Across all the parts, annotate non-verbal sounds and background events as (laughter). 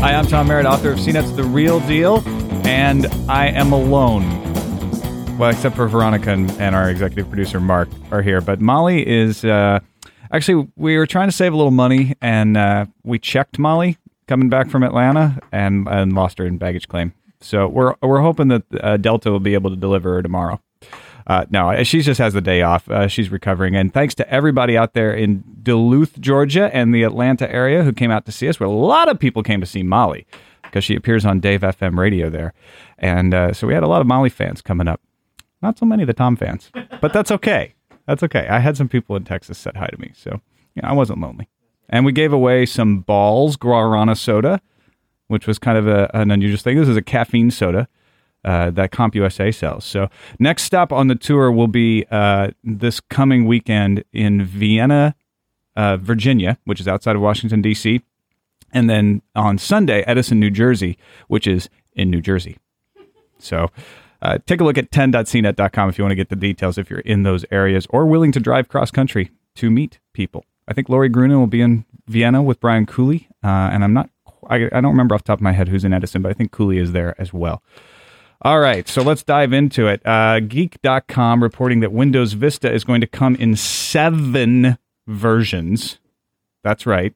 Hi, I'm Tom Merritt, author of CNET's The Real Deal, and I am alone. Well, except for Veronica and, and our executive producer, Mark, are here. But Molly is uh, actually, we were trying to save a little money, and uh, we checked Molly coming back from Atlanta and, and lost her in baggage claim. So we're, we're hoping that uh, Delta will be able to deliver her tomorrow. Uh, no, she just has the day off. Uh, she's recovering. And thanks to everybody out there in Duluth, Georgia, and the Atlanta area who came out to see us. Where a lot of people came to see Molly because she appears on Dave FM radio there. And uh, so we had a lot of Molly fans coming up. Not so many of the Tom fans, but that's okay. That's okay. I had some people in Texas said hi to me, so you know, I wasn't lonely. And we gave away some Bawls guarana soda, which was kind of a, an unusual thing. This is a caffeine soda uh, that CompUSA sells. So next stop on the tour will be uh, this coming weekend in Vienna, uh, Virginia, which is outside of Washington D.C., and then on Sunday, Edison, New Jersey, which is in New Jersey. So uh, take a look at 10.cnet.com if you want to get the details if you're in those areas or willing to drive cross country to meet people. I think Lori Grunin will be in Vienna with Brian Cooley, uh, and I'm not, I, I don't remember off the top of my head who's in Edison, but I think Cooley is there as well. All right, so let's dive into it. Uh, Geek.com reporting that Windows Vista is going to come in seven versions. That's right.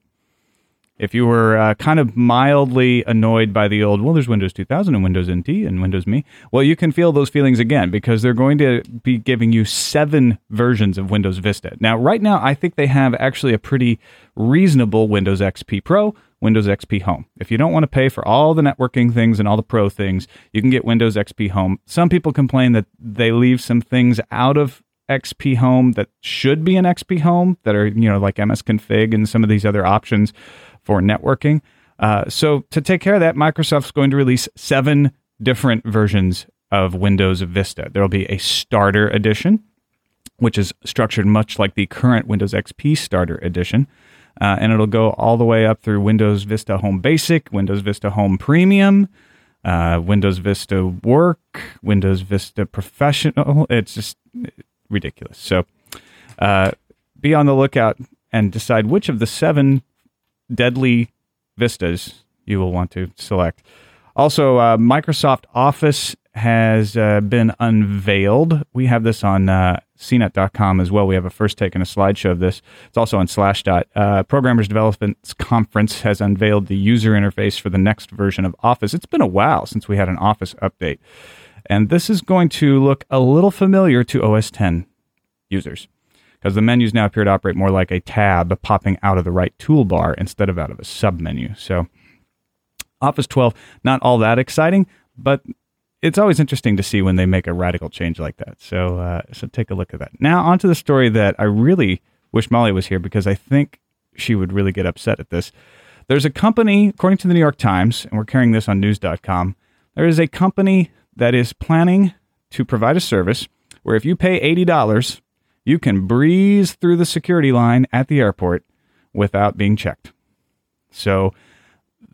If you were uh, kind of mildly annoyed by the old, well, there's Windows 2000 and Windows NT and Windows Me, well, you can feel those feelings again because they're going to be giving you seven versions of Windows Vista. Now, right now, I think they have actually a pretty reasonable Windows XP Pro, Windows XP Home. If you don't want to pay for all the networking things and all the pro things, you can get Windows XP Home. Some people complain that they leave some things out of XP Home that should be in XP Home that are, you know, like MS Config and some of these other options for networking. Uh, so to take care of that, Microsoft's going to release seven different versions of Windows Vista. There'll be a starter edition, which is structured much like the current Windows XP starter edition uh, and it'll go all the way up through Windows Vista Home Basic, Windows Vista Home Premium, uh, Windows Vista Work, Windows Vista Professional. It's just ridiculous. So uh, be on the lookout and decide which of the seven deadly vistas you will want to select. Also, uh, Microsoft Office has uh, been unveiled. We have this on uh, cnet.com as well. We have a first take and a slideshow of this. It's also on Slashdot. Uh, Programmers Development Conference has unveiled the user interface for the next version of Office. It's been a while since we had an Office update. And this is going to look a little familiar to OS 10 users because the menus now appear to operate more like a tab popping out of the right toolbar instead of out of a submenu. So, Office 12, not all that exciting, but it's always interesting to see when they make a radical change like that. So, uh, so take a look at that. Now, onto the story that I really wish Molly was here because I think she would really get upset at this. There's a company, according to the New York Times, and we're carrying this on news.com. There is a company that is planning to provide a service where if you pay $80, you can breeze through the security line at the airport without being checked. So,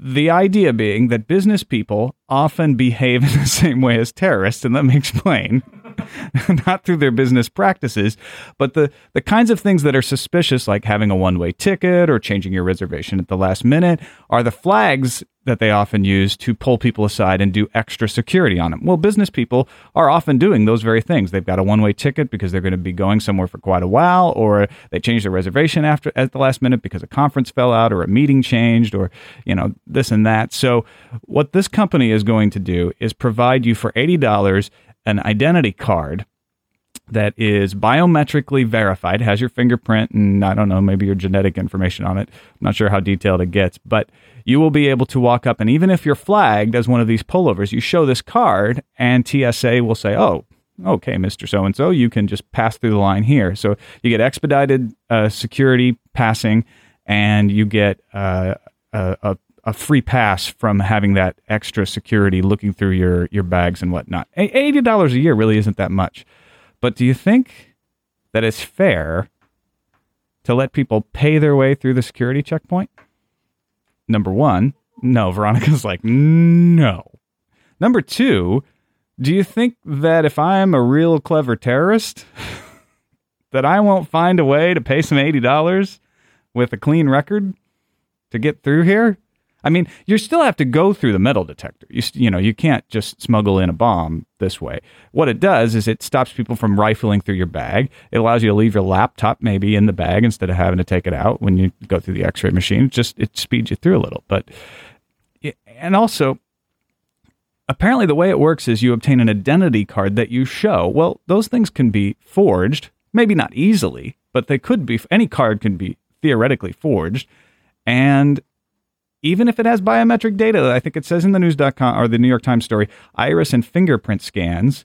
the idea being that business people often behave (laughs) in the same way as terrorists, and let me explain. (laughs) Not through their business practices, but the, the kinds of things that are suspicious, like having a one way ticket or changing your reservation at the last minute, are the flags that they often use to pull people aside and do extra security on them. Well, business people are often doing those very things. They've got a one-way ticket because they're going to be going somewhere for quite a while, or they changed their reservation after at the last minute because a conference fell out or a meeting changed, or you know this and that. So, what this company is going to do is provide you for eighty dollars an identity card that is biometrically verified, has your fingerprint and I don't know, maybe your genetic information on it. I'm not sure how detailed it gets, but you will be able to walk up and even if you're flagged as one of these pullovers, you show this card and TSA will say, "Oh, okay, Mr. So and so, you can just pass through the line here." So you get expedited uh, security passing and you get uh, a, a a free pass from having that extra security looking through your your bags and whatnot. Eighty dollars a year really isn't that much. But do you think that it's fair to let people pay their way through the security checkpoint? Number one, no. Veronica's like, no. Number two, do you think that if I'm a real clever terrorist, (laughs) that I won't find a way to pay some $80 with a clean record to get through here? I mean, you still have to go through the metal detector. You, you know, you can't just smuggle in a bomb this way. What it does is it stops people from rifling through your bag. It allows you to leave your laptop maybe in the bag instead of having to take it out when you go through the X-ray machine. It just it speeds you through a little. But and also, apparently, the way it works is you obtain an identity card that you show. Well, those things can be forged, maybe not easily, but they could be. Any card can be theoretically forged, and even if it has biometric data, I think it says in the news.com or the New York Times story, iris and fingerprint scans.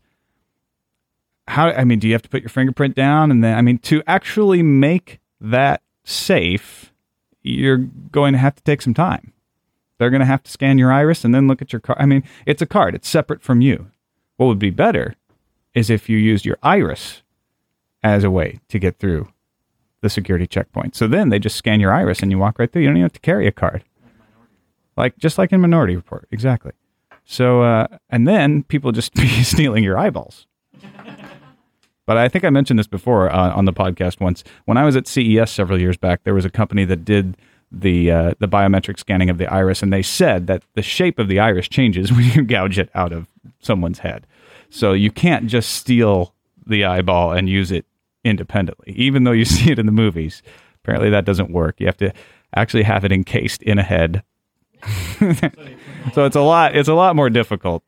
How, I mean, do you have to put your fingerprint down? And then, I mean, to actually make that safe, you're going to have to take some time. They're going to have to scan your iris and then look at your card. I mean, it's a card, it's separate from you. What would be better is if you used your iris as a way to get through the security checkpoint. So then they just scan your iris and you walk right through. You don't even have to carry a card like just like in Minority Report, exactly. So, uh, and then people just (laughs) be stealing your eyeballs. But I think I mentioned this before uh, on the podcast once. When I was at CES several years back, there was a company that did the uh, the biometric scanning of the iris, and they said that the shape of the iris changes (laughs) when you gouge it out of someone's head. So you can't just steal the eyeball and use it independently, even though you (laughs) see it in the movies. Apparently, that doesn't work. You have to actually have it encased in a head (laughs) so it's a lot. It's a lot more difficult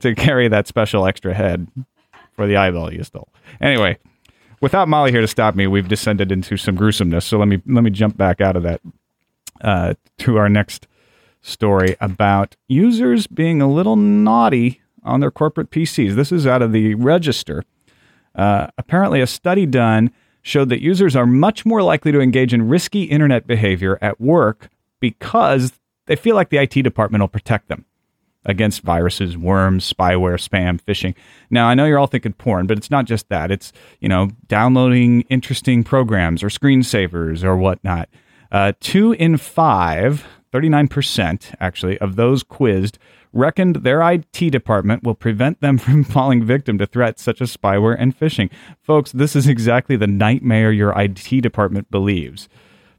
to carry that special extra head for the eyeball you stole. Anyway, without Molly here to stop me, we've descended into some gruesomeness. So let me let me jump back out of that uh, to our next story about users being a little naughty on their corporate PCs. This is out of the Register. Uh, apparently, a study done showed that users are much more likely to engage in risky internet behavior at work because they feel like the IT department will protect them against viruses, worms, spyware, spam, phishing. Now, I know you're all thinking porn, but it's not just that. It's, you know, downloading interesting programs or screensavers or whatnot. Uh, two in five, 39% actually, of those quizzed reckoned their IT department will prevent them (laughs) from falling victim to threats such as spyware and phishing. Folks, this is exactly the nightmare your IT department believes.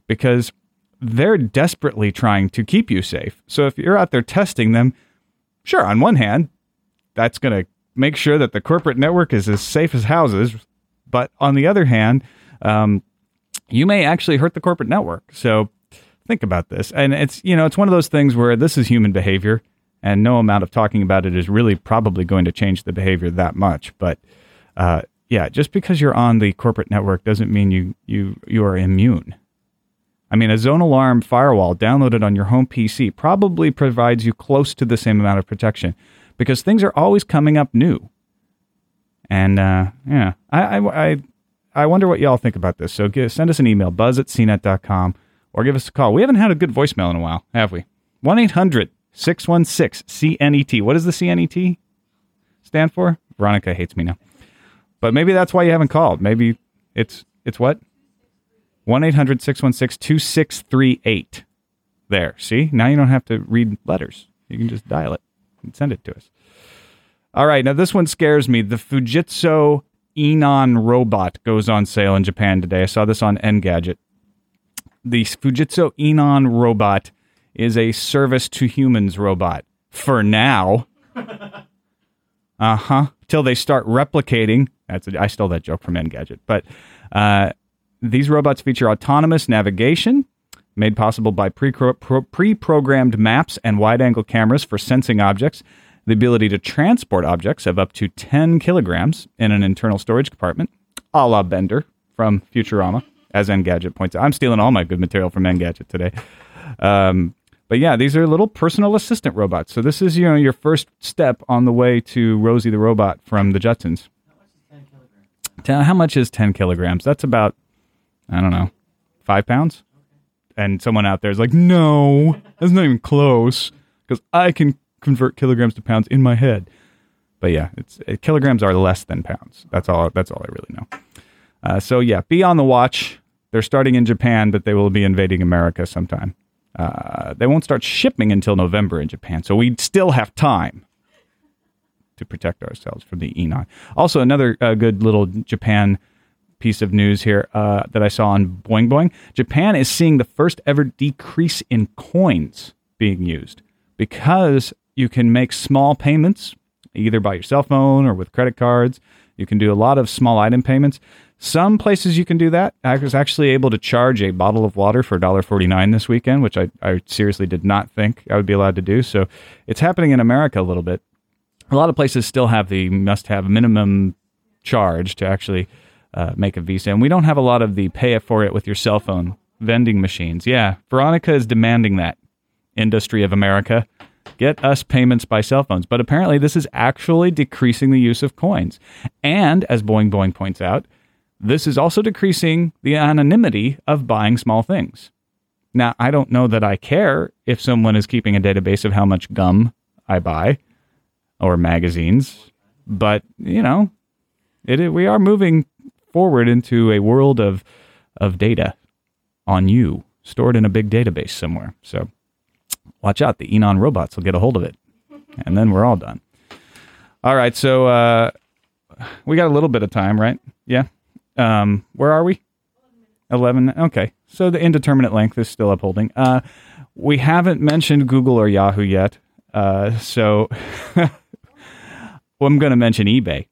Because they're desperately trying to keep you safe. So if you're out there testing them, sure, on one hand, that's going to make sure that the corporate network is as safe as houses. But on the other hand, um, you may actually hurt the corporate network. So think about this. And it's, you know, it's one of those things where this is human behavior and no amount of talking about it is really probably going to change the behavior that much. But, uh, yeah, just because you're on the corporate network doesn't mean you, you, you are immune. I mean, a ZoneAlarm firewall downloaded on your home PC probably provides you close to the same amount of protection because things are always coming up new. And uh, yeah, I, I, I, I wonder what y'all think about this. So give, send us an email, buzz at cnet.com, or give us a call. We haven't had a good voicemail in a while, have we? 1 800 616 CNET. What does the CNET stand for? Veronica hates me now. But maybe that's why you haven't called. Maybe it's it's what? 1 800 616 2638. There. See? Now you don't have to read letters. You can just dial it and send it to us. All right. Now, this one scares me. The Fujitsu Enon robot goes on sale in Japan today. I saw this on Engadget. The Fujitsu Enon robot is a service to humans robot for now. (laughs) uh huh. Till they start replicating. That's a, I stole that joke from Engadget, but uh, these robots feature autonomous navigation, made possible by pre programmed maps and wide angle cameras for sensing objects, the ability to transport objects of up to 10 kilograms in an internal storage compartment, a la Bender from Futurama, as Engadget points out. I'm stealing all my good material from Engadget today. Um, but yeah, these are little personal assistant robots. So this is you know your first step on the way to Rosie the robot from the Jetsons. How much is 10 kilograms? That's about I don't know, five pounds. And someone out there is like, no, that's not even close because I can convert kilograms to pounds in my head. But yeah, it's it, kilograms are less than pounds. That's all. That's all I really know. Uh, so yeah, be on the watch. They're starting in Japan, but they will be invading America sometime. Uh, they won't start shipping until November in Japan, so we still have time to protect ourselves from the Enon. Also, another uh, good little Japan piece of news here uh, that I saw on Boing Boing. Japan is seeing the first ever decrease in coins being used because you can make small payments either by your cell phone or with credit cards. You can do a lot of small item payments. Some places you can do that. I was actually able to charge a bottle of water for $1.49 this weekend, which I, I seriously did not think I would be allowed to do. So it's happening in America a little bit. A lot of places still have the must have minimum charge to actually uh, make a Visa. And we don't have a lot of the pay it for it with your cell phone vending machines. Yeah, Veronica is demanding that. Industry of America, get us payments by cell phones. But apparently, this is actually decreasing the use of coins. And as Boing Boing points out, this is also decreasing the anonymity of buying small things. Now, I don't know that I care if someone is keeping a database of how much gum I buy or magazines, but you know, it, we are moving forward into a world of of data on you stored in a big database somewhere. So watch out, the Enon robots will get a hold of it, and then we're all done. All right, so uh, we got a little bit of time, right? Yeah. Um, where are we? 11. Okay. So the indeterminate length is still upholding. Uh, we haven't mentioned Google or Yahoo yet. Uh, so well, (laughs) I'm going to mention eBay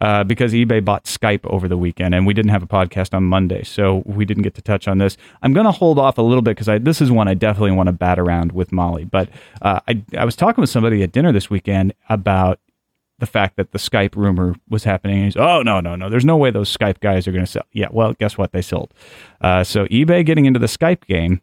uh, because eBay bought Skype over the weekend, and we didn't have a podcast on Monday, so we didn't get to touch on this. I'm going to hold off a little bit because this is one I definitely want to bat around with Molly. But uh, I, I was talking with somebody at dinner this weekend about the fact that the Skype rumor was happening. He's, oh no, no, no, there's no way those Skype guys are going to sell. Yeah, well, guess what? They sold. Uh, so eBay getting into the Skype game.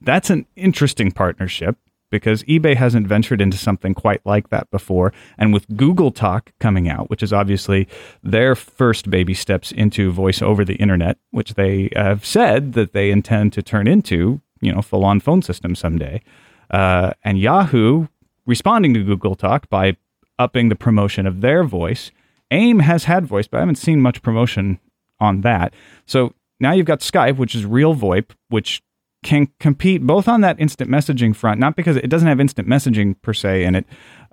That's an interesting partnership because eBay hasn't ventured into something quite like that before. And with Google Talk coming out, which is obviously their first baby steps into voice over the internet, which they have said that they intend to turn into, you know, full on phone system someday. Uh, and Yahoo responding to Google Talk by upping the promotion of their voice. AIM has had voice, but I haven't seen much promotion on that. So now you've got Skype, which is real VoIP, which can compete both on that instant messaging front, not because it doesn't have instant messaging per se in it,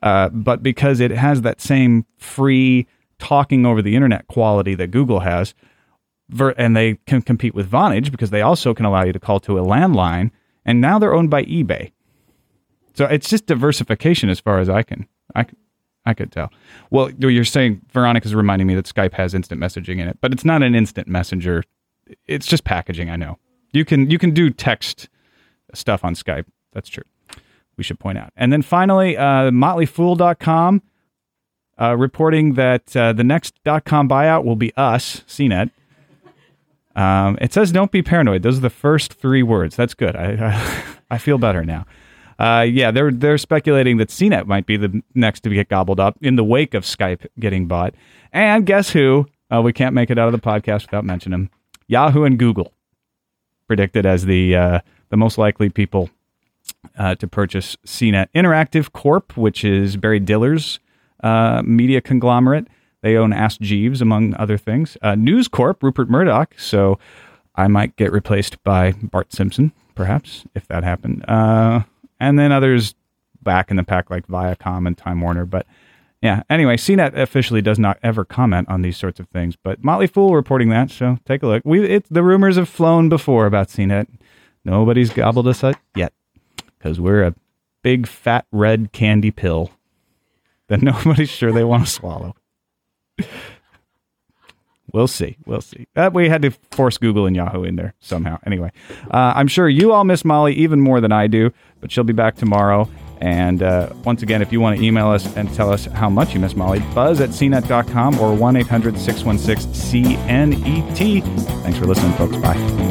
uh, but because it has that same free talking over the internet quality that Google has. And they can compete with Vonage because they also can allow you to call to a landline. And now they're owned by eBay. So it's just diversification as far as I can. I, I could tell. Well, you're saying Veronica's reminding me that Skype has instant messaging in it, but it's not an instant messenger. It's just packaging. I know. You can you can do text stuff on Skype. That's true. We should point out. And then finally, uh, motleyfool.com uh, reporting that uh, the next dot .com buyout will be us, CNET. Um, it says don't be paranoid. Those are the first three words. That's good. I, I, (laughs) I feel better now. Uh, yeah, they're they're speculating that CNET might be the next to get gobbled up in the wake of Skype getting bought. And guess who? Uh, we can't make it out of the podcast without mentioning them. Yahoo and Google predicted as the uh, the most likely people uh, to purchase CNET Interactive Corp, which is Barry Diller's uh, media conglomerate. They own Ask Jeeves, among other things. Uh, News Corp, Rupert Murdoch. So I might get replaced by Bart Simpson, perhaps, if that happened. Uh, and then others back in the pack like Viacom and Time Warner. But yeah. Anyway, CNET officially does not ever comment on these sorts of things, but Motley Fool reporting that. So take a look. We it, the rumors have flown before about CNET. Nobody's gobbled us up yet because we're a big fat red candy pill that (laughs) nobody's sure they want to swallow. We'll see. We'll see. Uh, we had to force Google and Yahoo in there somehow. Anyway, uh, I'm sure you all miss Molly even more than I do, but she'll be back tomorrow. And uh, once again, if you want to email us and tell us how much you miss Molly, buzz at cnet.com or 1 800 616 CNET. Thanks for listening, folks. Bye.